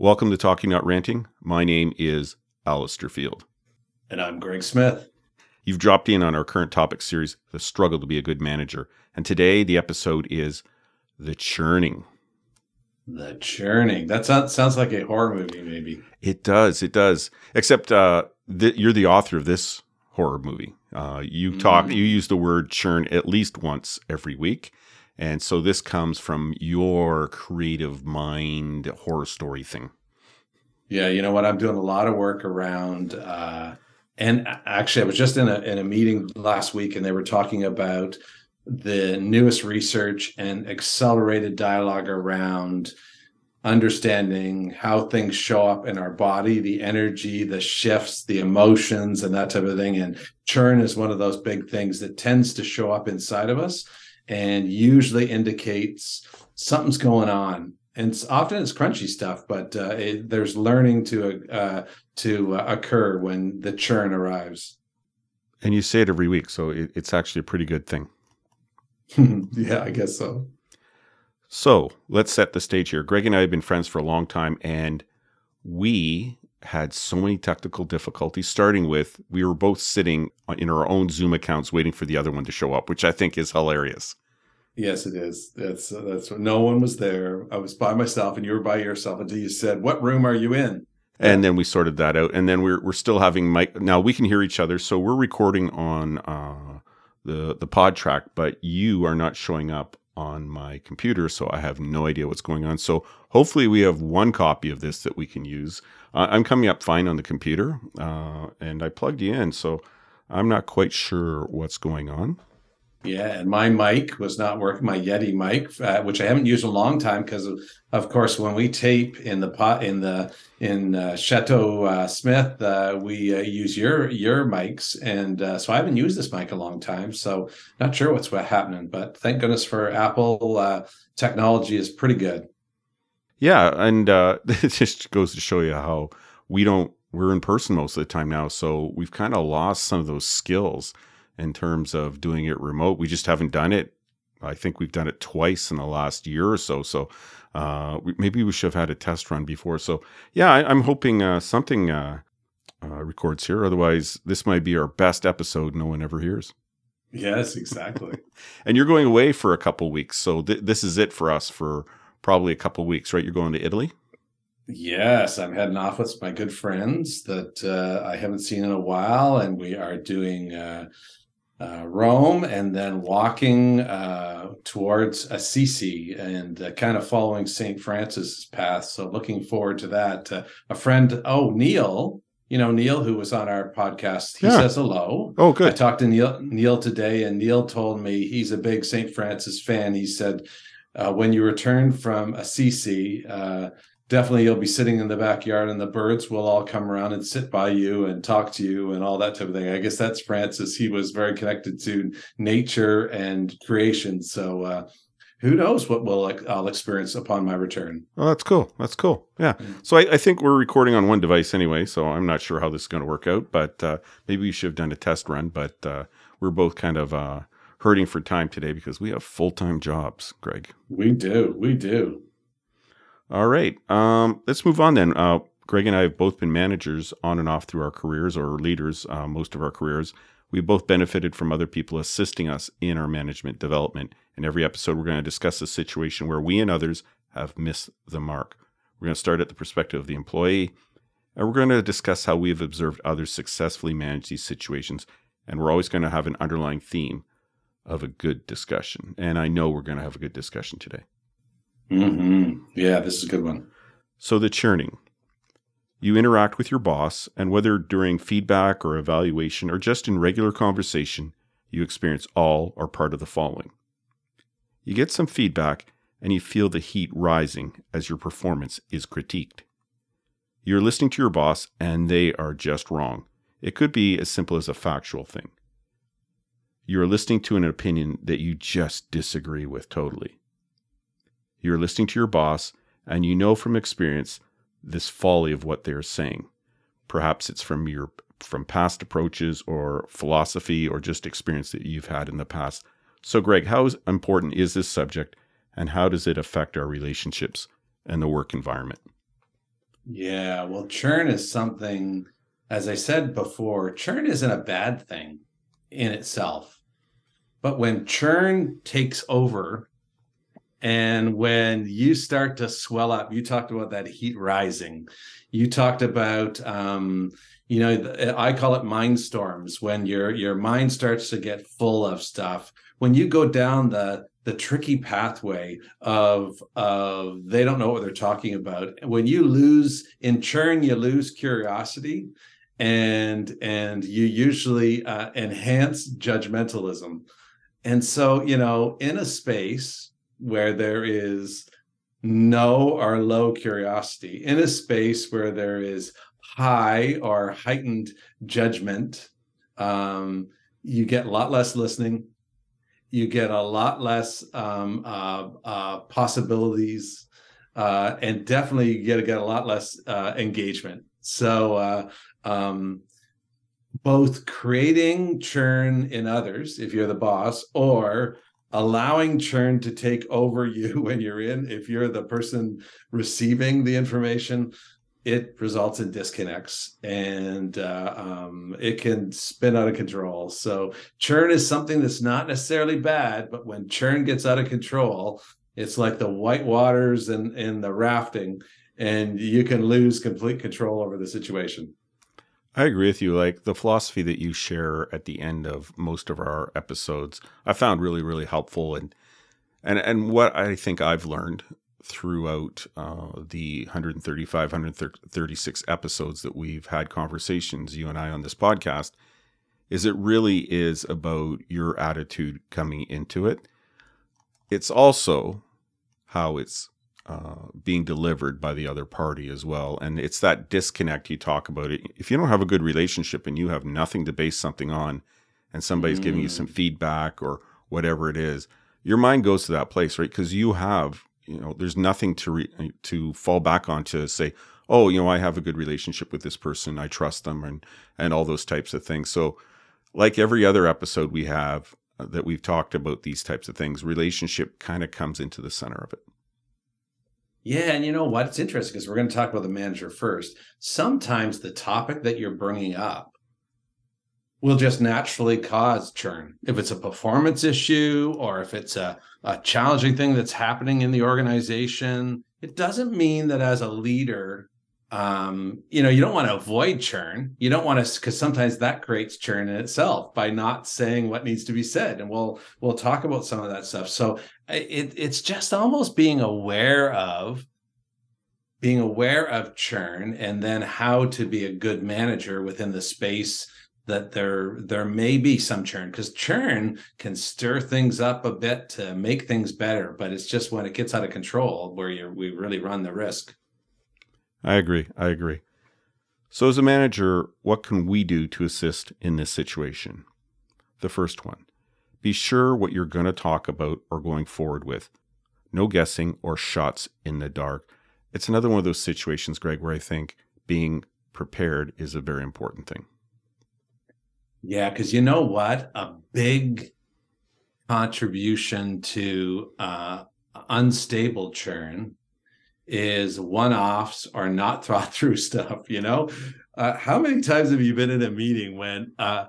Welcome to Talking Not Ranting. My name is Allister Field. And I'm Greg Smith. You've dropped in on our current topic series, The Struggle to be a Good Manager. And today the episode is The Churning. The Churning. That sounds, sounds like a horror movie, maybe. It does. It does. Except uh, th- you're the author of this horror movie. Uh, you talk, Mm. you use the word churn at least once every week. And so this comes from your creative mind horror story thing. Yeah, you know what? I'm doing a lot of work around, uh, and actually, I was just in a in a meeting last week, and they were talking about the newest research and accelerated dialogue around understanding how things show up in our body, the energy, the shifts, the emotions, and that type of thing. And churn is one of those big things that tends to show up inside of us, and usually indicates something's going on and it's, often it's crunchy stuff, but uh, it, there's learning to uh, to uh, occur when the churn arrives. And you say it every week. So it, it's actually a pretty good thing. yeah, I guess so. So let's set the stage here. Greg and I have been friends for a long time, and we had so many technical difficulties. Starting with, we were both sitting in our own Zoom accounts waiting for the other one to show up, which I think is hilarious. Yes, it is. That's that's. No one was there. I was by myself, and you were by yourself until you said, "What room are you in?" And then we sorted that out, and then we're we're still having mic. Now we can hear each other, so we're recording on uh, the the pod track, but you are not showing up on my computer, so I have no idea what's going on. So hopefully we have one copy of this that we can use. Uh, I'm coming up fine on the computer, uh, and I plugged you in, so I'm not quite sure what's going on. Yeah, and my mic was not working. My Yeti mic, uh, which I haven't used in a long time, because of, of course, when we tape in the pot in the in uh, Chateau uh, Smith, uh, we uh, use your your mics, and uh, so I haven't used this mic a long time. So not sure what's what happening, but thank goodness for Apple technology is pretty good. Yeah, and it just goes to show you how we don't we're in person most of the time now, so we've kind of lost some of those skills in terms of doing it remote. We just haven't done it. I think we've done it twice in the last year or so. So uh, we, maybe we should have had a test run before. So yeah, I, I'm hoping uh, something uh, uh, records here. Otherwise, this might be our best episode no one ever hears. Yes, exactly. And you're going away for a couple weeks, so th- this is it for us for probably a couple weeks, right? You're going to Italy. Yes, I'm heading off with my good friends that uh, I haven't seen in a while, and we are doing uh, Rome and then walking uh, towards Assisi and uh, kind of following St. Francis's path. So, looking forward to that. Uh, a friend, oh, Neil, you know, Neil, who was on our podcast, he Yeah. says hello. Oh, good. I talked to Neil Neil today, and Neil told me he's a big St. Francis fan. He said, uh, when you return from Assisi, uh, definitely you'll be sitting in the backyard, and the birds will all come around and sit by you and talk to you and all that type of thing. I guess that's Francis. He was very connected to nature and creation. So uh, who knows what we'll I'll experience upon my return. Oh, that's cool. That's cool. Yeah. So I, I think we're recording on one device anyway, so I'm not sure how this is going to work out, but uh, maybe we should have done a test run. But uh, we're both kind of uh, hurting for time today because we have full time jobs, Greg. We do, we do. All right. Um, let's move on then. Uh, Greg and I have both been managers on and off through our careers or leaders uh, most of our careers. We've both benefited from other people assisting us in our management development. In every episode, we're going to discuss a situation where we and others have missed the mark. We're going to start at the perspective of the employee, and we're going to discuss how we have observed others successfully manage these situations. And we're always going to have an underlying theme of a good discussion. And I know we're going to have a good discussion today. Hmm Yeah, this is a good one. So the churning. You interact with your boss, and whether during feedback or evaluation or just in regular conversation, you experience all or part of the following. You get some feedback and you feel the heat rising as your performance is critiqued. You're listening to your boss and they are just wrong. It could be as simple as a factual thing. You're listening to an opinion that you just disagree with totally. You're listening to your boss and you know from experience this folly of what they're saying. Perhaps it's from your from past approaches or philosophy or just experience that you've had in the past. So Greg, how important is this subject and how does it affect our relationships and the work environment? Yeah, well, churn is something, as I said before, churn isn't a bad thing in itself. But when churn takes over and when you start to swell up, you talked about that heat rising. You talked about, um, you know, I call it mind storms when your your mind starts to get full of stuff. When you go down the the tricky pathway of of they don't know what they're talking about. When you lose in churn, you lose curiosity, and and you usually uh, enhance judgmentalism. And so, you know, in a space where there is no or low curiosity, in a space where there is high or heightened judgment, um, you get a lot less listening. You get a lot less um, uh, uh, possibilities, uh, and definitely you get get a lot less uh, engagement. So, uh, um, both creating churn in others, if you're the boss, or allowing churn to take over you when you're in. If you're the person receiving the information it results in disconnects and uh, um, it can spin out of control. So churn is something that's not necessarily bad but when churn gets out of control it's like the white waters and, and the rafting and you can lose complete control over the situation I agree with you. Like the philosophy that you share at the end of most of our episodes, I found really, really helpful, and and and what I think I've learned throughout uh, the 135, 136 episodes that we've had conversations, you and I, on this podcast, is it really is about your attitude coming into it. It's also how it's uh, being delivered by the other party as well. And it's that disconnect you talk about. It. If you don't have a good relationship and you have nothing to base something on, and somebody's mm. giving you some mm. feedback or whatever it is, your mind goes to that place, right? Because you have, you know, there's nothing to re- to fall back on to say, oh, you know, I have a good relationship with this person, I trust them, and and all those types of things. So, like every other episode we have uh, that we've talked about these types of things, relationship kind of comes into the center of it. Yeah, and you know what? It's interesting because we're going to talk about the manager first. Sometimes the topic that you're bringing up will just naturally cause churn. If it's a performance issue or if it's a, a challenging thing that's happening in the organization, it doesn't mean that as a leader, um, you know, you don't want to avoid churn. You don't want to because sometimes that creates churn in itself by not saying what needs to be said. And we'll we'll talk about some of that stuff. So it, it's just almost being aware of being aware of churn and then how to be a good manager within the space that there there may be some churn because churn can stir things up a bit to make things better but it's just when it gets out of control where you we really run the risk I agree. I agree. So, as a manager, what can we do to assist in this situation? The first one be sure what you're going to talk about or going forward with. No guessing or shots in the dark. It's another one of those situations, Greg, where I think being prepared is a very important thing. Yeah, because you know what? A big contribution to uh, unstable churn is one-offs or not thought through stuff you know uh, how many times have you been in a meeting when uh,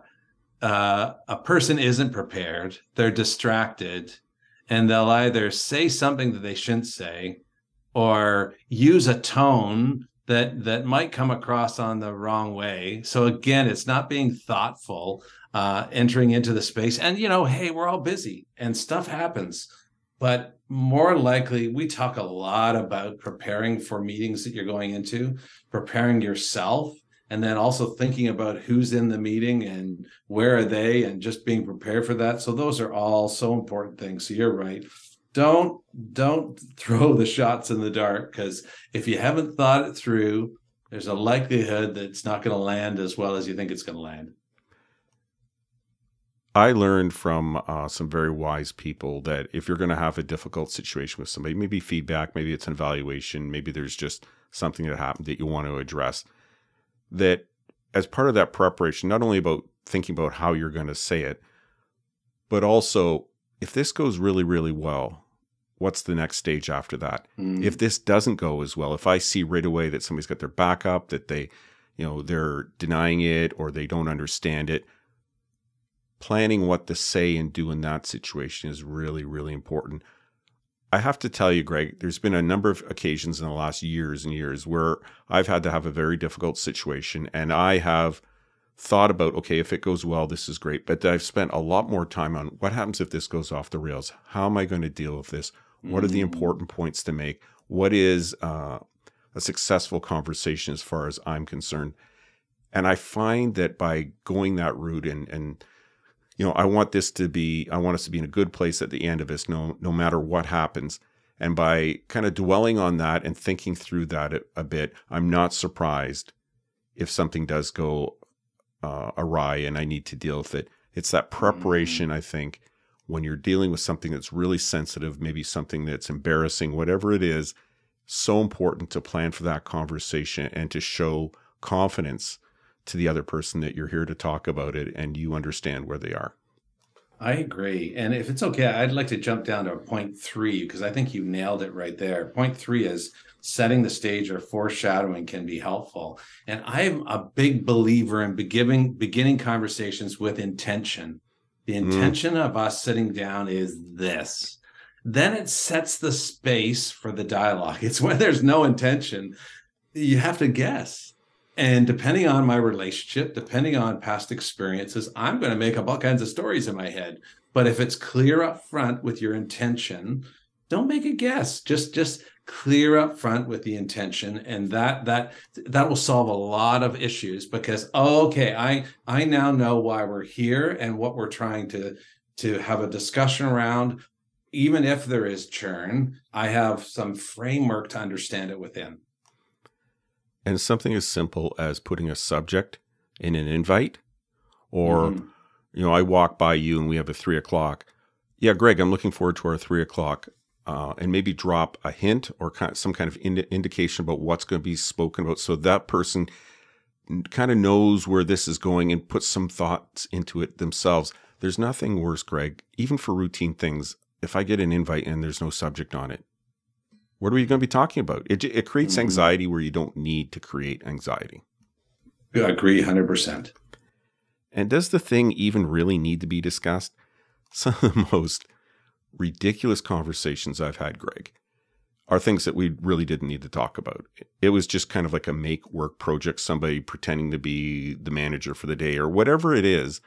uh, a person isn't prepared they're distracted and they'll either say something that they shouldn't say or use a tone that that might come across on the wrong way. So again it's not being thoughtful uh, entering into the space. And you know hey we're all busy and stuff happens. But more likely we talk a lot about preparing for meetings that you're going into preparing yourself and then also thinking about who's in the meeting and where are they and just being prepared for that. So those are all so important things. So you're right. Don't don't throw the shots in the dark because if you haven't thought it through there's a likelihood that it's not going to land as well as you think it's going to land. I learned from uh, some very wise people that if you're going to have a difficult situation with somebody, maybe feedback, maybe it's an evaluation, maybe there's just something that happened that you want to address, that as part of that preparation, not only about thinking about how you're going to say it, but also if this goes really, really well, what's the next stage after that? Mm. If this doesn't go as well, if I see right away that somebody's got their back up, that they, you know, they're denying it or they don't understand it, planning what to say and do in that situation is really, really important. I have to tell you, Greg, there's been a number of occasions in the last years and years where I've had to have a very difficult situation and I have thought about, okay, if it goes well, this is great. But I've spent a lot more time on what happens if this goes off the rails? How am I going to deal with this? What are the Mm. important points to make? What is uh, a successful conversation as far as I'm concerned? And I find that by going that route and, and, you know, I want this to be, I want us to be in a good place at the end of this, no, no matter what happens. And by kind of dwelling on that and thinking through that a, a bit, I'm not surprised if something does go uh, awry and I need to deal with it. It's that preparation, I think, when you're dealing with something that's really sensitive, maybe something that's embarrassing, whatever it is, so important to plan for that conversation and to show confidence to the other person that you're here to talk about it and you understand where they are. I agree. And if it's okay, I'd like to jump down to point three because I think you nailed it right there. Point three is setting the stage or foreshadowing can be helpful. And I'm a big believer in beginning beginning conversations with intention. The Mm. intention of us sitting down is this. Then it sets the space for the dialogue. It's when there's no intention, you have to guess. And depending on my relationship, depending on past experiences, I'm going to make up all kinds of stories in my head. But if it's clear up front with your intention, don't make a guess. Just just clear up front with the intention, and that that that will solve a lot of issues. Because okay, I I now know why we're here and what we're trying to to have a discussion around. Even if there is churn, I have some framework to understand it within. And something as simple as putting a subject in an invite, or, Mhm. you know, I walk by you and we have a three o'clock. Yeah, Greg, I'm looking forward to our three o'clock. Uh, and maybe drop a hint or kind some kind of indi- indication about what's going to be spoken about so that person kind of knows where this is going and puts some thoughts into it themselves. There's nothing worse, Greg, even for routine things. If I get an invite and there's no subject on it, what are we going to be talking about? It, it creates Mhm. anxiety where you don't need to create anxiety. I agree, hundred percent. And does the thing even really need to be discussed? Some of the most ridiculous conversations I've had, Greg, are things that we really didn't need to talk about. It was just kind of like a make work project, somebody pretending to be the manager for the day or whatever it is.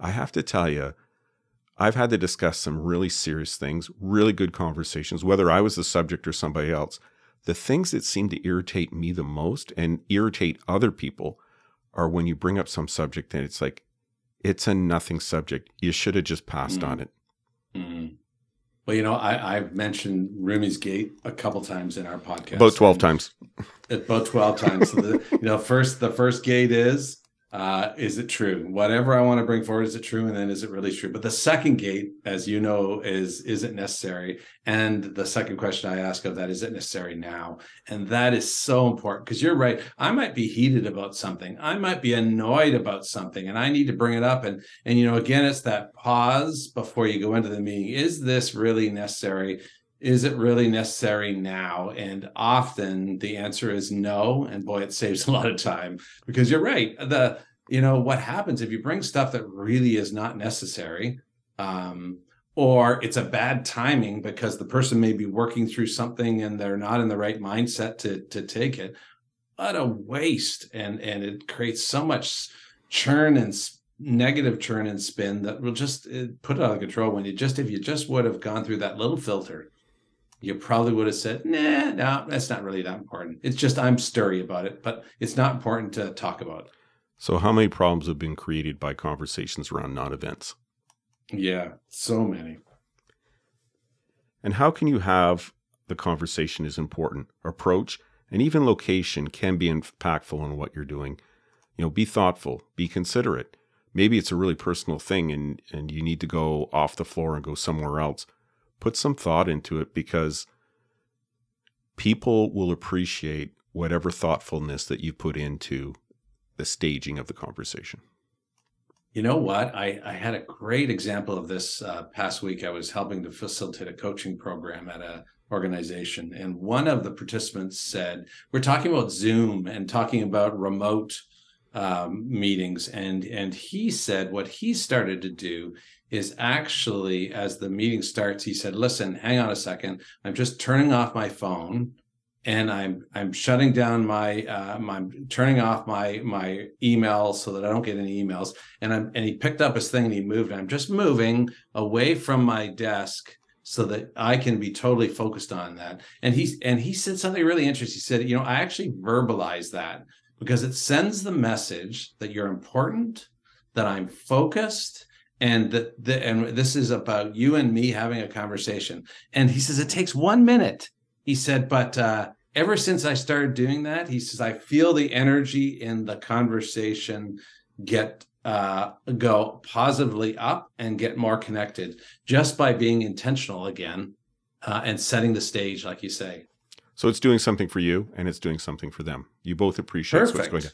I have to tell you, I've had to discuss some really serious things, really good conversations, whether I was the subject or somebody else. The things that seem to irritate me the most and irritate other people are when you bring up some subject and it's like, it's a nothing subject. You should have just passed Mm. on it. Mhm. Well, you know, I, I've mentioned Rumi's Gate a couple times in our podcast. About 12 times. About 12 times. So the, you know, first, the first gate is, uh, is it true? Whatever I want to bring forward, is it true? And then is it really true? But the second gate, as you know, is, is it necessary? And the second question I ask of that, is it necessary now? And that is so important because you're right. I might be heated about something. I might be annoyed about something and I need to bring it up. And, and, you know, again, it's that pause before you go into the meeting. Is this really necessary? Is it really necessary now? And often the answer is no. And boy, it saves a lot of time because you're right. The you know what happens if you bring stuff that really is not necessary, um, or it's a bad timing because the person may be working through something and they're not in the right mindset to to take it. What a waste! And and it creates so much churn and negative churn and spin that will just put out of control. When you just if you just would have gone through that little filter you probably would have said, nah, no, that's not really that important. It's just I'm stirry about it, but it's not important to talk about. So, how many problems have been created by conversations around non events? Yeah, so many. And how can you have the conversation is important? Approach and even location can be impactful in what you're doing. You know, be thoughtful, be considerate. Maybe it's a really personal thing and, and you need to go off the floor and go somewhere else. Put some thought into it because people will appreciate whatever thoughtfulness that you put into the staging of the conversation. You know what? I, I had a great example of this uh, past week. I was helping to facilitate a coaching program at a organization, and one of the participants said, "We're talking about Zoom and talking about remote um, meetings," and and he said what he started to do is actually as the meeting starts, he said, "Listen, hang on a second. I'm just turning off my phone." and I'm I'm shutting down my uh, I'm turning off my my email so that I don't get any emails. And I'm and he picked up his thing and he moved. I'm just moving away from my desk so that I can be totally focused on that. And he and he said something really interesting. He said, you know, I actually verbalize that because it sends the message that you're important, that I'm focused, and that the, and this is about you and me having a conversation. And he says it takes one minute. He said, but uh, ever since I started doing that, he says, I feel the energy in the conversation get uh, go positively up and get more connected just by being intentional again uh, and setting the stage, like you say. So it's doing something for you and it's doing something for them. You both appreciate Perfect. what's going on.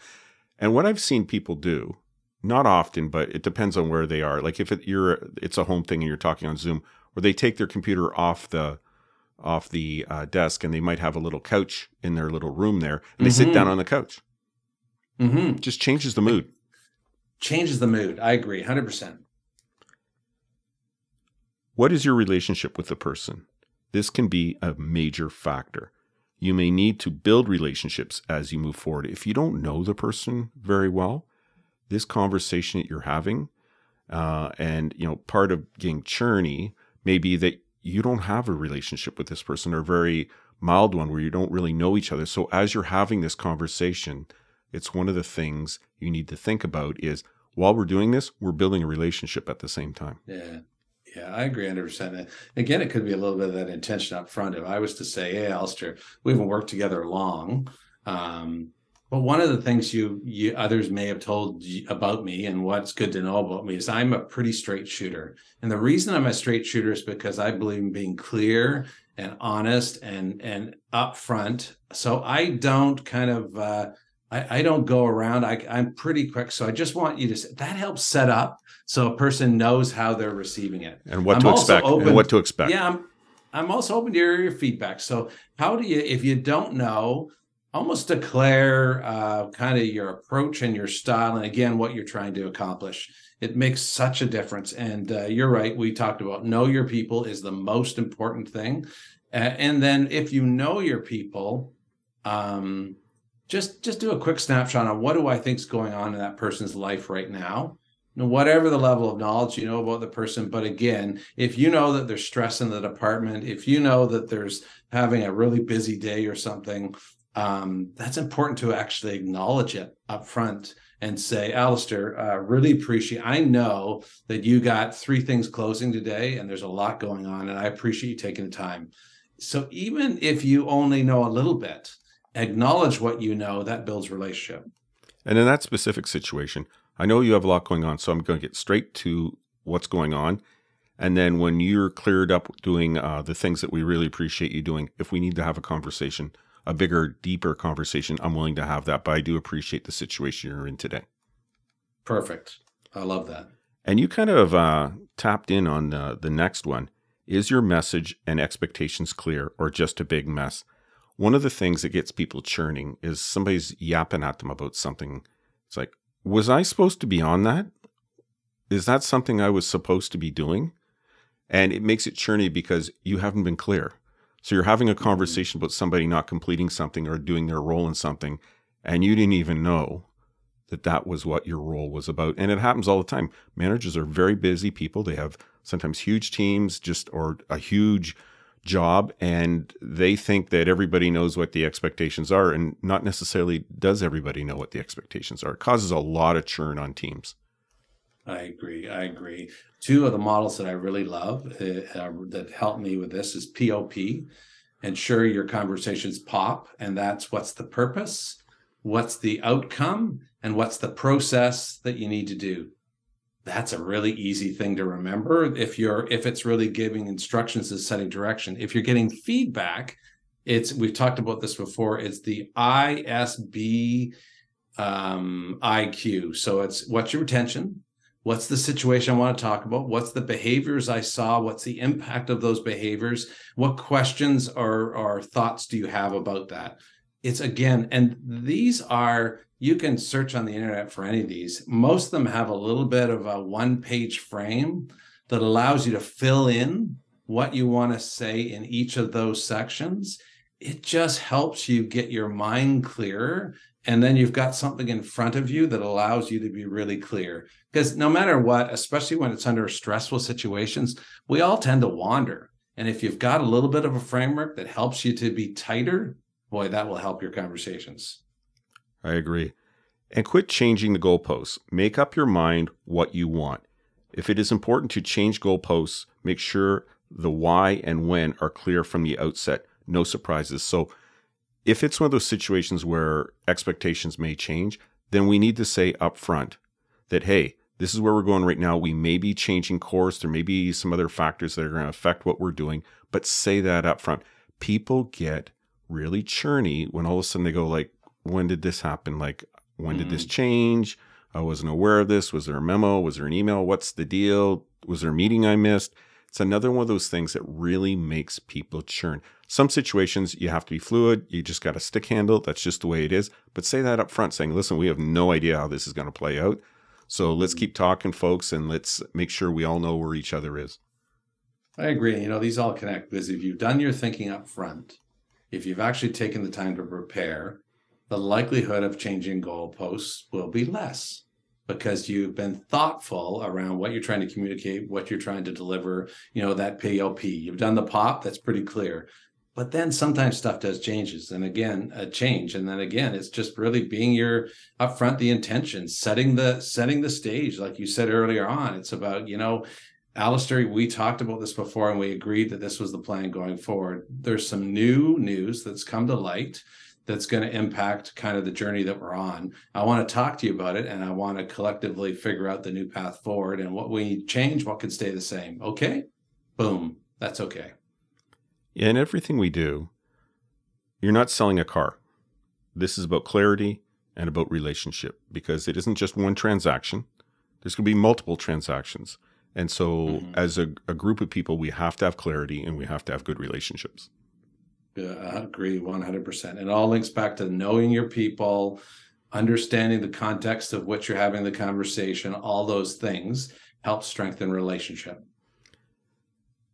And what I've seen people do, not often, but it depends on where they are. Like if it, you're, it's a home thing and you're talking on Zoom, or they take their computer off the off the uh, desk and they might have a little couch in their little room there and mm-hmm. they sit down mm-hmm. on the couch. Mm-hmm. Just changes the mood. Changes the mood. I agree, 100%. What is your relationship with the person? This can be a major factor. You may need to build relationships as you move forward. If you don't know the person very well, this conversation that you're having, uh, and you know, part of getting churny may be that you don't have a relationship with this person or a very mild one where you don't really know each other. So as you're having this conversation, it's one of the things you need to think about is while we're doing this, we're building a relationship at the same time. Yeah. Yeah, I agree 100%. Again, it could be a little bit of that intention up front. If I was to say, hey, Allister, we haven't worked together long, um, but one of the things you, you others may have told about me and what's good to know about me is I'm a pretty straight shooter. And the reason I'm a straight shooter is because I believe in being clear and honest and and upfront. So I don't kind of uh, I, I, don't go around. I, I'm pretty quick. So I just want you to that helps set up so a person knows how they're receiving it and what I'm to expect open, and what to expect. Yeah, I'm, I'm also open to your, your feedback. So how do you if you don't know almost declare uh, kind of your approach and your style and again what you're trying to accomplish it makes such a difference and uh, you're right we talked about know your people is the most important thing uh, and then if you know your people um, just just do a quick snapshot on what do i think is going on in that person's life right now whatever the level of knowledge you know about the person but again if you know that there's stress in the department if you know that there's having a really busy day or something um, that's important to actually acknowledge it up front and say, Allister, uh, really appreciate. I know that you got three things closing today, and there's a lot going on, and I appreciate you taking the time. So even if you only know a little bit, acknowledge what you know. That builds relationship. And in that specific situation, I know you have a lot going on, so I'm going to get straight to what's going on. And then when you're cleared up doing uh, the things that we really appreciate you doing, if we need to have a conversation, a bigger, deeper conversation, I'm willing to have that. But I do appreciate the situation you're in today. Perfect. I love that. And you kind of uh, tapped in on the, the next one. Is your message and expectations clear or just a big mess? One of the things that gets people churning is somebody's yapping at them about something. It's like, was I supposed to be on that? Is that something I was supposed to be doing? And it makes it churny because you haven't been clear. So you're having a mm-hmm. conversation about somebody not completing something or doing their role in something, and you didn't even know that that was what your role was about. And it happens all the time. Managers are very busy people. They have sometimes huge teams, just or a huge job, and they think that everybody knows what the expectations are, and not necessarily does everybody know what the expectations are. It causes a lot of churn on teams. I agree. I agree. Two of the models that I really love uh, uh that help me with this is POP. Ensure your conversations pop, and that's what's the purpose, what's the outcome, and what's the process that you need to do. That's a really easy thing to remember if you're if it's really giving instructions and setting direction. If you're getting feedback, it's we've talked about this before. It's the ISB um, IQ. So it's what's your intention, What's the situation I want to talk about? What's the behaviors I saw? What's the impact of those behaviors? What questions or, or thoughts do you have about that? It's again, and these are, you can search on the internet for any of these. Most of them have a little bit of a one page frame that allows you to fill in what you want to say in each of those sections. It just helps you get your mind clearer and then you've got something in front of you that allows you to be really clear because no matter what especially when it's under stressful situations we all tend to wander and if you've got a little bit of a framework that helps you to be tighter boy that will help your conversations i agree and quit changing the goalposts make up your mind what you want if it is important to change goalposts make sure the why and when are clear from the outset no surprises so if it's one of those situations where expectations may change, then we need to say up front that, hey, this is where we're going right now. We may be changing course. There may be some other factors that are going to affect what we're doing, but say that up front. People get really churny when all of a sudden they go like, when did this happen? Like, when did this mm. change? I wasn't aware of this. Was there a memo? Was there an email? What's the deal? Was there a meeting I missed? It's another one of those things that really makes people churn. Some situations you have to be fluid. You just got a stick handle. That's just the way it is. But say that up front, saying, listen, we have no idea how this is going to play out. So let's keep talking, folks, and let's make sure we all know where each other is. I agree. You know, these all connect because if you've done your thinking up front, if you've actually taken the time to prepare, the likelihood of changing goalposts will be less because you've been thoughtful around what you're trying to communicate, what you're trying to deliver, you know, that POP. You've done the pop, that's pretty clear. But then sometimes stuff does changes and again a change. And then again, it's just really being your upfront the intention, setting the setting the stage, like you said earlier on. It's about, you know, Allister, we talked about this before and we agreed that this was the plan going forward. There's some new news that's come to light that's going to impact kind of the journey that we're on. I want to talk to you about it and I want to collectively figure out the new path forward and what we change, what can stay the same. Okay. Boom. That's okay. Yeah, in everything we do, you're not selling a car. This is about clarity and about relationship because it isn't just one transaction. There's going to be multiple transactions. And so, mm-hmm. as a, a group of people, we have to have clarity and we have to have good relationships. I agree 100%. It all links back to knowing your people, understanding the context of which you're having the conversation, all those things help strengthen relationship.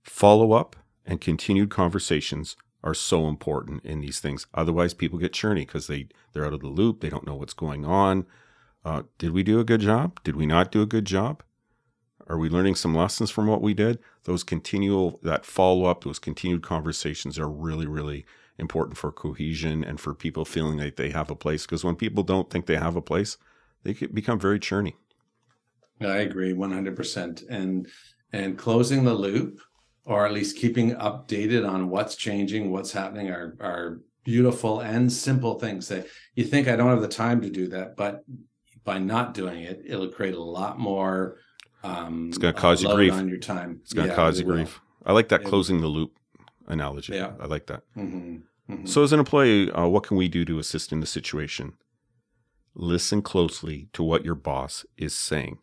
Follow up and continued conversations are so important in these things. Otherwise, people get churny because they they're out of the loop. They don't know what's going on. Uh, did we do a good job? Did we not do a good job? Are we learning some lessons from what we did? Those continual, that follow up, those continued conversations are really, really important for cohesion and for people feeling like they have a place. Because when people don't think they have a place, they become very churny. I agree 100%. And and closing the loop, or at least keeping updated on what's changing, what's happening, are are beautiful and simple things that you think I don't have the time to do that, but by not doing it, it'll create a lot more um, it's going to cause you grief on your time. It's going to yeah, cause you will. grief. I like that it closing will. the loop analogy. Yeah, I like that. Mm-hmm. Mm-hmm. So, as an employee, uh, what can we do to assist in the situation? Listen closely to what your boss is saying.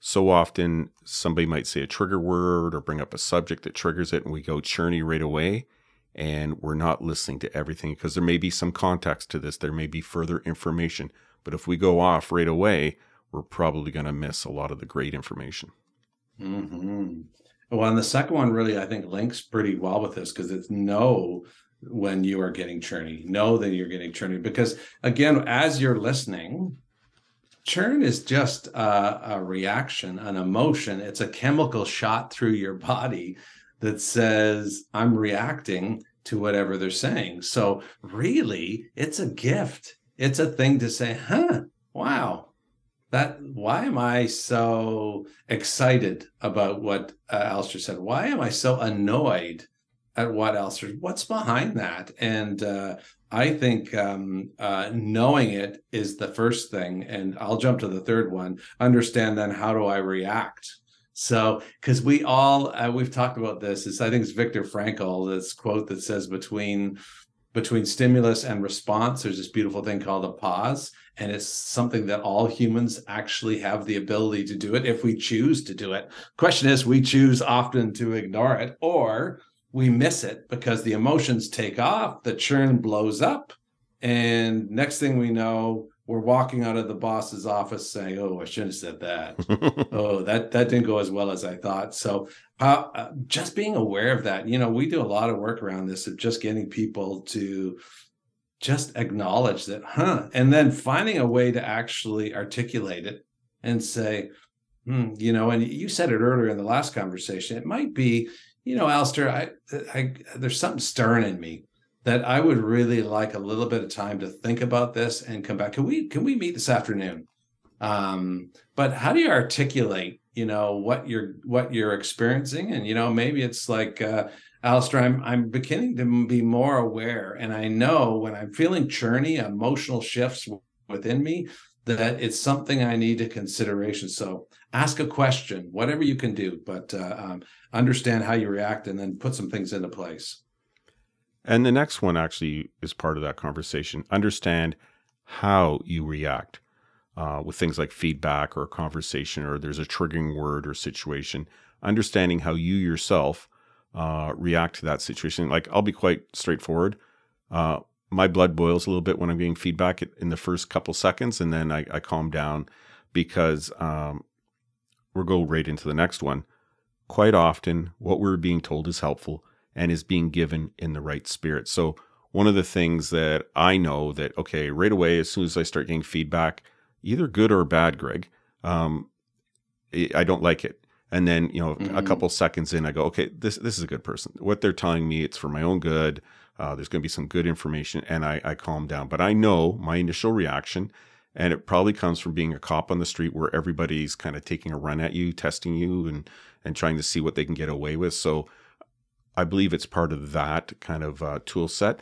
So often, somebody might say a trigger word or bring up a subject that triggers it, and we go churny right away. And we're not listening to everything because there may be some context to this. There may be further information. But if we go off right away, we're probably going to miss a lot of the great information. Mm-hmm. Well, and the second one really, I think, links pretty well with this because it's know when you are getting churny, know that you're getting churny. Because again, as you're listening, churn is just a, a reaction, an emotion. It's a chemical shot through your body that says, I'm reacting to whatever they're saying. So, really, it's a gift. It's a thing to say, huh, wow, that why am I so excited about what uh, said? Why am I so annoyed at what Allister? What's behind that? And uh, I think um, uh, knowing it is the first thing, and I'll jump to the third one. Understand then how do I react? So, because we all uh, we've talked about this. Is I think it's Viktor Frankl this quote that says between between stimulus and response, there's this beautiful thing called a pause. And it's something that all humans actually have the ability to do it if we choose to do it. Question is, we choose often to ignore it or we miss it because the emotions take off, the churn blows up. And next thing we know, we're walking out of the boss's office saying, "Oh, I shouldn't have said that. oh, that that didn't go as well as I thought." So, uh, uh, just being aware of that, you know, we do a lot of work around this of just getting people to just acknowledge that, huh, and then finding a way to actually articulate it and say, hmm, you know, and you said it earlier in the last conversation. It might be, you know, Allister, I, I there's something stern in me that I would really like a little bit of time to think about this and come back. Can we can we meet this afternoon? Um, but how do you articulate, you know, what you're what you're experiencing? And you know, maybe it's like uh Allister, I'm I'm beginning to be more aware, and I know when I'm feeling churny, emotional shifts within me, that it's something I need to consideration. So ask a question, whatever you can do, but uh, um, understand how you react, and then put some things into place. And the next one actually is part of that conversation. Understand how you react uh, with things like feedback or a conversation, or there's a triggering word or situation. Understanding how you yourself uh, react to that situation. Like, I'll be quite straightforward. Uh, my blood boils a little bit when I'm getting feedback in the first couple seconds, and then I, I calm down because um, we'll go right into the next one. Quite often, what we're being told is helpful and is being given in the right spirit. So, one of the things that I know that, okay, right away, as soon as I start getting feedback, either good or bad, Greg, um, I don't like it. And then, you know, mm-hmm. a couple seconds in, I go, okay, this this is a good person. What they're telling me, it's for my own good. Uh, there's going to be some good information, and I, I calm down. But I know my initial reaction, and it probably comes from being a cop on the street where everybody's kind of taking a run at you, testing you, and and trying to see what they can get away with. So I believe it's part of that kind of uh, tool set.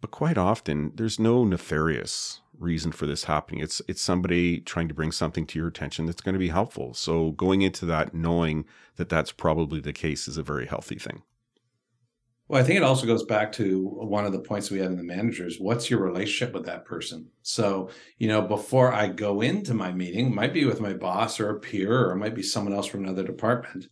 But quite often, there's no nefarious reason for this happening. It's it's somebody trying to bring something to your attention that's going to be helpful. So going into that knowing that that's probably the case is a very healthy thing. Well, I think it also goes back to one of the points we had in the managers. What's your relationship with that person? So, you know, before I go into my meeting, might be with my boss or a peer, or it might be someone else from another department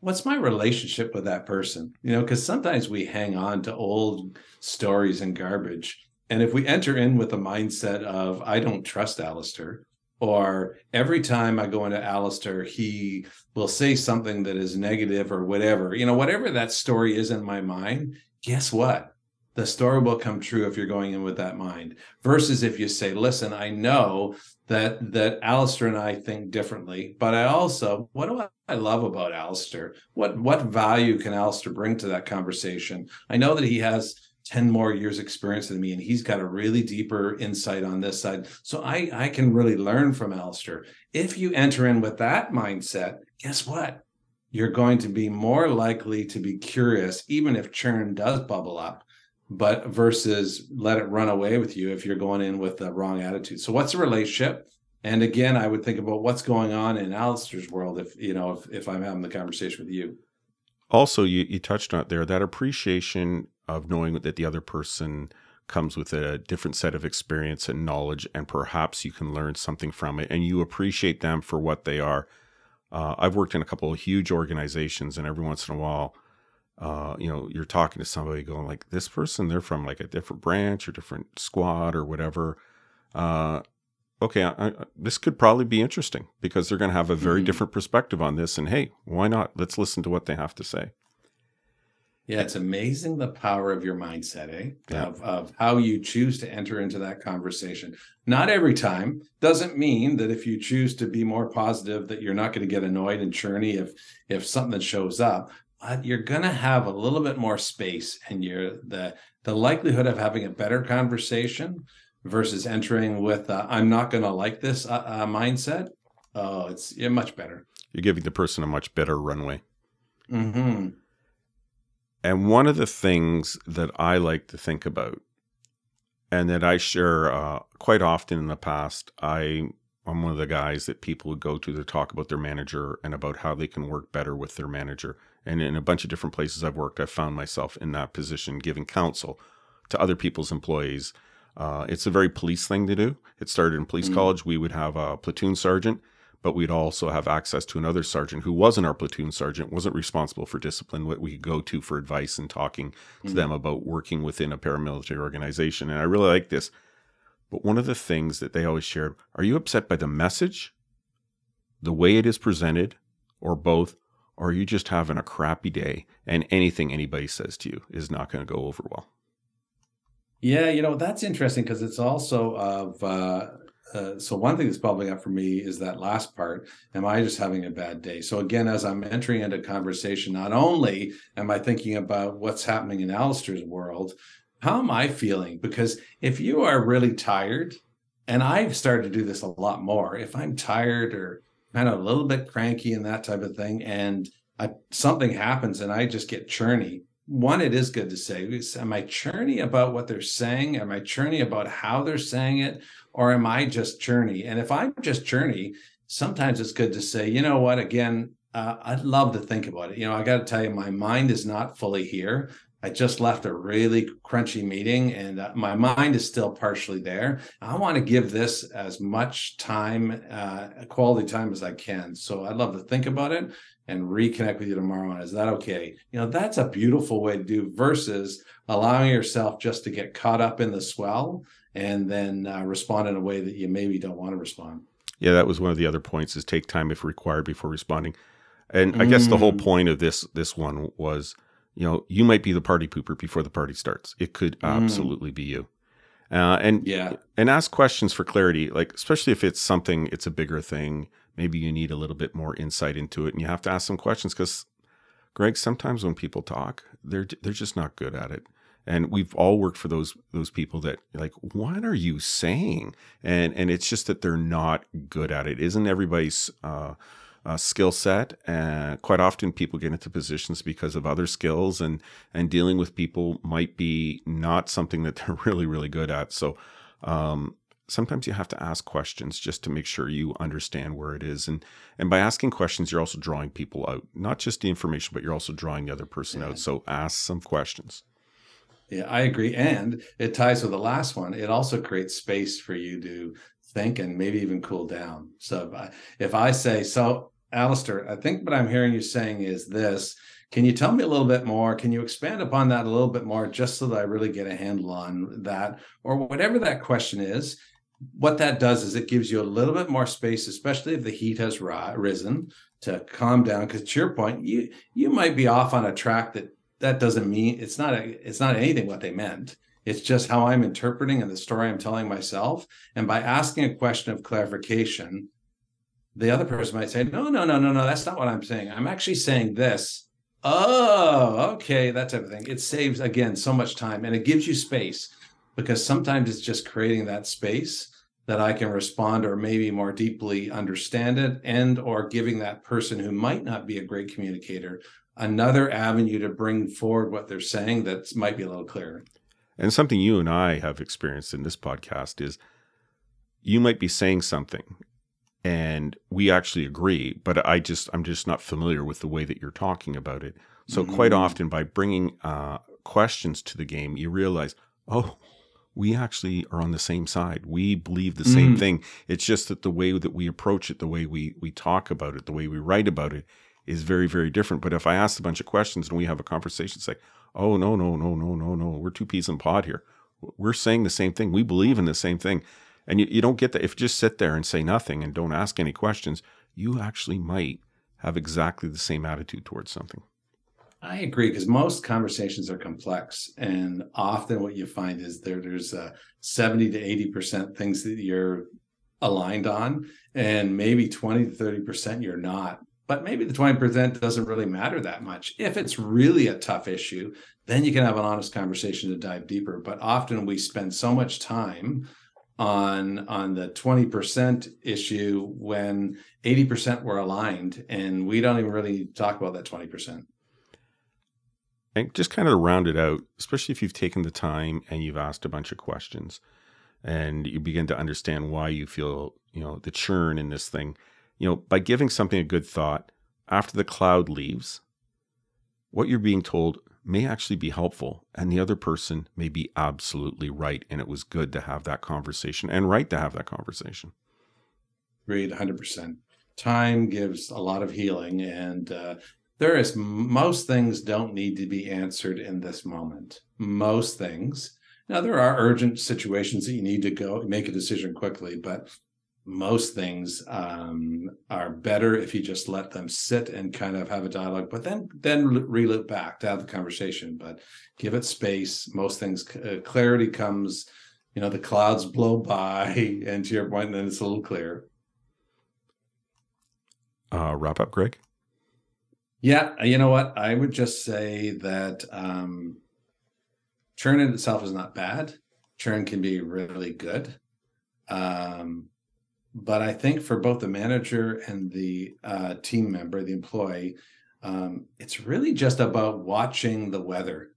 what's my relationship with that person? You know, because sometimes we hang on to old stories and garbage. And if we enter in with a mindset of, I don't trust Allister, or every time I go into Allister, he will say something that is negative or whatever, you know, whatever that story is in my mind, guess what? The story will come true if you're going in with that mind. Versus if you say, listen, I know that that Allister and I think differently. But I also, what do I love about Allister? What what value can Allister bring to that conversation? I know that he has 10 more years experience than me and he's got a really deeper insight on this side. So I I can really learn from Allister. If you enter in with that mindset, guess what? You're going to be more likely to be curious, even if churn does bubble up but versus let it run away with you if you're going in with the wrong attitude. So what's the relationship? And again, I would think about what's going on in Allister's world if you know if, if I'm having the conversation with you. Also, you, you touched on it there that appreciation of knowing that the other person comes with a different set of experience and knowledge, and perhaps you can learn something from it, and you appreciate them for what they are. Uh, I've worked in a couple of huge organizations, and every once in a while, uh, you know, you're talking to somebody going like, this person, they're from like a different branch or different squad or whatever. Uh, okay, I, I, this could probably be interesting because they're going to have a very mm-hmm. different perspective on this. And hey, why not? Let's listen to what they have to say. Yeah, it's amazing the power of your mindset, eh? Yeah. Of, of how you choose to enter into that conversation. Not every time doesn't mean that if you choose to be more positive, that you're not going to get annoyed and churny if if something shows up you're going to have a little bit more space and you're the the likelihood of having a better conversation versus entering with uh, i'm not going to like this uh, uh, mindset oh it's yeah, much better. You're giving the person a much better runway. Mm-hmm. and one of the things that i like to think about and that i share uh, quite often in the past i i'm one of the guys that people would go to to talk about their manager and about how they can work better with their manager and in a bunch of different places I've worked, I've found myself in that position, giving counsel to other people's employees. Uh, it's a very police thing to do. It started in police mm-hmm. college. We would have a platoon sergeant, but we'd also have access to another sergeant who wasn't our platoon sergeant, wasn't responsible for discipline, what we could go to for advice and talking to mm-hmm. them about working within a paramilitary organization. And I really like this. But one of the things that they always shared are you upset by the message, the way it is presented, or both? Or you just having a crappy day and anything anybody says to you is not going to go over well? Yeah, you know, that's interesting because it's also of uh, uh, so one thing that's bubbling up for me is that last part am i just having a bad day so again as i'm entering into conversation not only am i thinking about what's happening in Allister's world how am i feeling because if you are really tired and i've started to do this a lot more if i'm tired or kind of a little bit cranky and that type of thing and I, something happens and i just get churny one, it is good to say, am I churny about what they're saying? Am I churny about how they're saying it? Or am I just churny? And if I'm just churny, sometimes it's good to say, you know what, again, uh, I'd love to think about it. You know, I got to tell you, my mind is not fully here. I just left a really crunchy meeting and uh, my mind is still partially there. I want to give this as much time, uh, quality time as I can. So I'd love to think about it and reconnect with you tomorrow. And is that okay? You know, that's a beautiful way to do versus allowing yourself just to get caught up in the swell and then uh, respond in a way that you maybe don't want to respond. Yeah, that was one of the other points is take time if required before responding. And I mm. guess the whole mm. point of this this one was, you know, you might be the party pooper before the party starts. It could mm. absolutely be you. Uh, and yeah, and ask questions for clarity, like especially if it's something, it's a bigger thing maybe you need a little bit more insight into it and you have to ask some questions because greg sometimes when people talk they're they're just not good at it and we've all worked for those those people that like what are you saying and and it's just that they're not good at it isn't everybody's uh, uh, skill set and quite often people get into positions because of other skills and and dealing with people might be not something that they're really really good at. So um, sometimes you have to ask questions just to make sure you understand where it is. And and by asking questions you're also drawing people out not just the information but you're also drawing the other person yeah. out so ask some questions. Yeah i agree. And it ties with the last one. It also creates space for you to think and maybe even cool down. So if i, if I say so Allister, I think what I'm hearing you saying is this. Can you tell me a little bit more? Can you expand upon that a little bit more just so that I really get a handle on that or whatever that question is? what that does is it gives you a little bit more space, especially if the heat has risen, to calm down. Because to your point, you you might be off on a track that that doesn't mean it's not a it's not anything what they meant. It's just how I'm interpreting and the story I'm telling myself. And by asking a question of clarification, the other person might say, "No, no, no, no, no, that's not what I'm saying. I'm actually saying this." Oh, okay, that type of thing. It saves again so much time and it gives you space because sometimes it's just creating that space that I can respond or maybe more deeply understand it and or giving that person who might not be a great communicator another avenue to bring forward what they're saying that might be a little clearer. And something you and I have experienced in this podcast is you might be saying something and we actually agree, but I just I'm just not familiar with the way that you're talking about it. So mm-hmm. quite often by bringing uh, questions to the game, you realize, oh, we actually are on the same side. We believe the same mm. thing. It's just that the way that we approach it, the way we we talk about it, the way we write about it is very very different. But if I ask a bunch of questions and we have a conversation, it's like, oh no no no no no no, we're two peas in pod here. We're saying the same thing. We believe in the same thing, and you, you don't get that if you just sit there and say nothing and don't ask any questions. You actually might have exactly the same attitude towards something. I agree because most conversations are complex, and often what you find is there there's uh, seventy to eighty percent things that you're aligned on, and maybe twenty to thirty percent you're not. But maybe the twenty percent doesn't really matter that much. If it's really a tough issue, then you can have an honest conversation to dive deeper. But often we spend so much time on on the 20% issue when 80% were aligned and we don't even really talk about that 20% and just kind of round it out, especially if you've taken the time and you've asked a bunch of questions and you begin to understand why you feel, you know, the churn in this thing, you know, by giving something a good thought after the cloud leaves, what you're being told may actually be helpful, and the other person may be absolutely right. And it was good to have that conversation and right to have that conversation. Agreed, 100%. Time gives a lot of healing, and uh, there is most things don't need to be answered in this moment. Most things. Now, there are urgent situations that you need to go make a decision quickly, but most things um, are better if you just let them sit and kind of have a dialogue, but then then reloop back to have the conversation. But give it space. Most things uh, clarity comes. You know, the clouds blow by, and to your point, then it's a little clearer. Uh, wrap up, Greg. Yeah, you know what? I would just say that um, churn in itself is not bad. Churn can be really good. Um, but I think for both the manager and the uh, team member, the employee, um, it's really just about watching the weather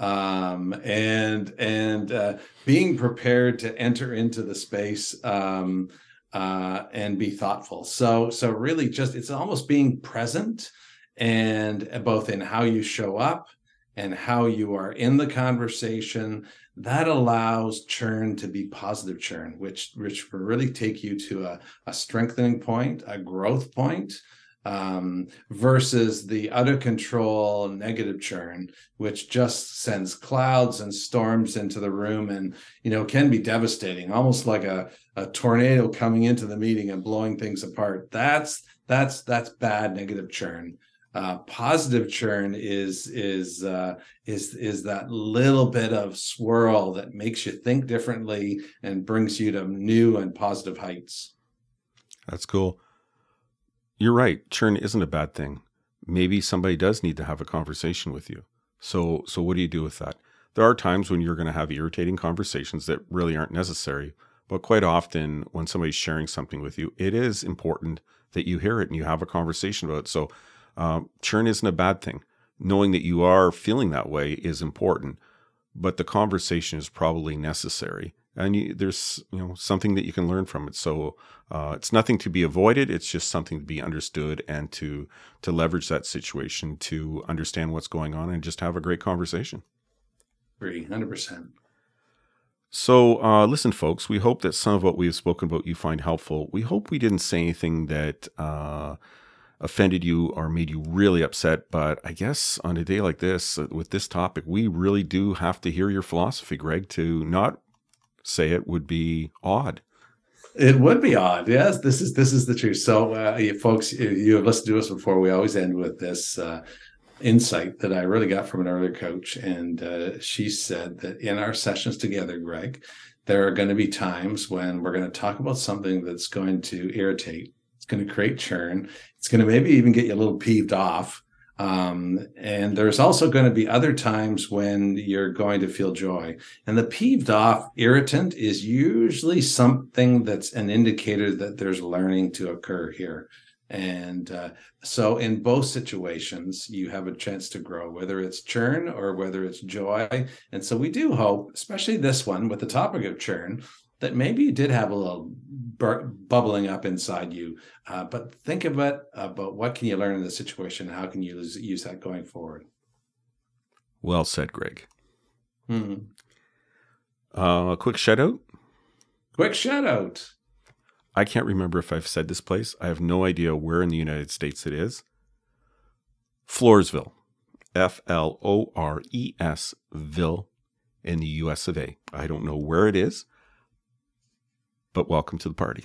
um, and and uh, being prepared to enter into the space um, uh, and be thoughtful. So so really, just it's almost being present and both in how you show up and how you are in the conversation that allows churn to be positive churn, which which will really take you to a, a strengthening point, a growth point, um, versus the out of control negative churn, which just sends clouds and storms into the room and you know can be devastating, almost like a, a tornado coming into the meeting and blowing things apart. That's that's that's bad negative churn uh, positive churn is is uh, is is that little bit of swirl that makes you think differently and brings you to new and positive heights. That's cool. You're right. Churn isn't a bad thing. Maybe somebody does need to have a conversation with you. So so what do you do with that? There are times when you're going to have irritating conversations that really aren't necessary, but quite often when somebody's sharing something with you, it is important that you hear it and you have a conversation about it. So um, churn isn't a bad thing. Knowing that you are feeling that way is important, but the conversation is probably necessary. And you, there's you know something that you can learn from it. So uh, it's nothing to be avoided. It's just something to be understood and to to leverage that situation to understand what's going on and just have a great conversation. Agree, hundred percent. So, uh, listen, folks, we hope that some of what we have spoken about you find helpful. We hope we didn't say anything that uh, offended you or made you really upset. But I guess on a day like this, uh, with this topic, we really do have to hear your philosophy, Greg. To not say it would be odd. It would be odd. Yes, this is this is the truth. So, uh, folks, you have listened to us before. We always end with this uh, insight that I really got from an earlier coach, and uh, she said that in our sessions together, Greg, there are going to be times when we're going to talk about something that's going to irritate it's going to create churn. It's going to maybe even get you a little peeved off. Um, and there's also going to be other times when you're going to feel joy. And the peeved off irritant is usually something that's an indicator that there's learning to occur here. And uh, so, in both situations, you have a chance to grow, whether it's churn or whether it's joy. And so, we do hope, especially this one with the topic of churn, that maybe you did have a little bur- bubbling up inside you. Uh, but think of it about what can you learn in the situation? How can you use, use that going forward? Well said, Greg. Mm-hmm. Uh, a quick shout out. Quick shout out. I can't remember if I've said this place. I have no idea where in the United States it is. Floresville. F L O R E S Ville in the US of A. I don't know where it is but welcome to the party.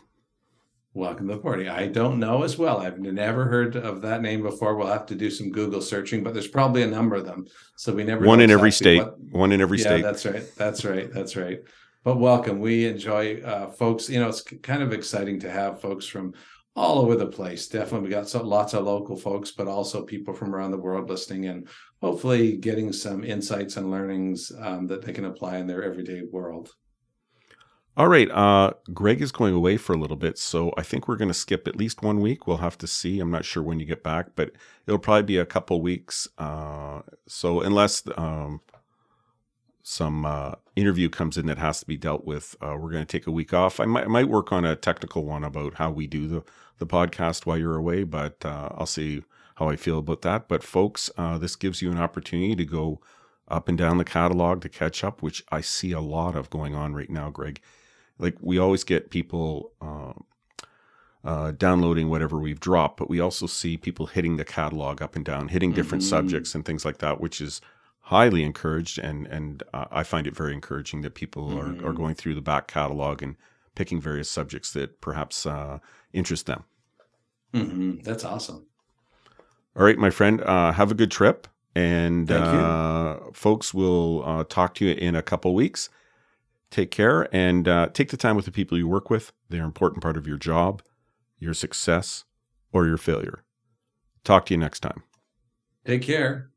Welcome to the party. I don't know as well. I've never heard of that name before. We'll have to do some Google searching, but there's probably a number of them. So we never one in every state. What, one in every yeah, state. That's right. That's right. That's right. But welcome. We enjoy uh, folks. You know, it's kind of exciting to have folks from all over the place. Definitely, we got so, lots of local folks, but also people from around the world listening and hopefully getting some insights and learnings um, that they can apply in their everyday world. All right. Uh, Greg is going away for a little bit, so I think we're going to skip at least one week. We'll have to see. I'm not sure when you get back, but it'll probably be a couple weeks. Uh, so unless um, some uh, interview comes in that has to be dealt with, uh, we're going to take a week off. I might, I might, work on a technical one about how we do the the podcast while you're away, but uh, I'll see how I feel about that. But folks, uh, this gives you an opportunity to go up and down the catalog to catch up, which I see a lot of going on right now, Greg. Like we always get people uh, uh, downloading whatever we've dropped, but we also see people hitting the catalog up and down, hitting different Mhm. subjects and things like that, which is highly encouraged. And and uh, I find it very encouraging that people are, are Mhm. going through the back catalog and picking various subjects that perhaps uh, interest them. hmm That's awesome. All right, my friend, uh, have a good trip. And uh, folks will uh, talk to you in a couple weeks. Take care and uh, take the time with the people you work with. They're an important part of your job, your success, or your failure. Talk to you next time. Take care.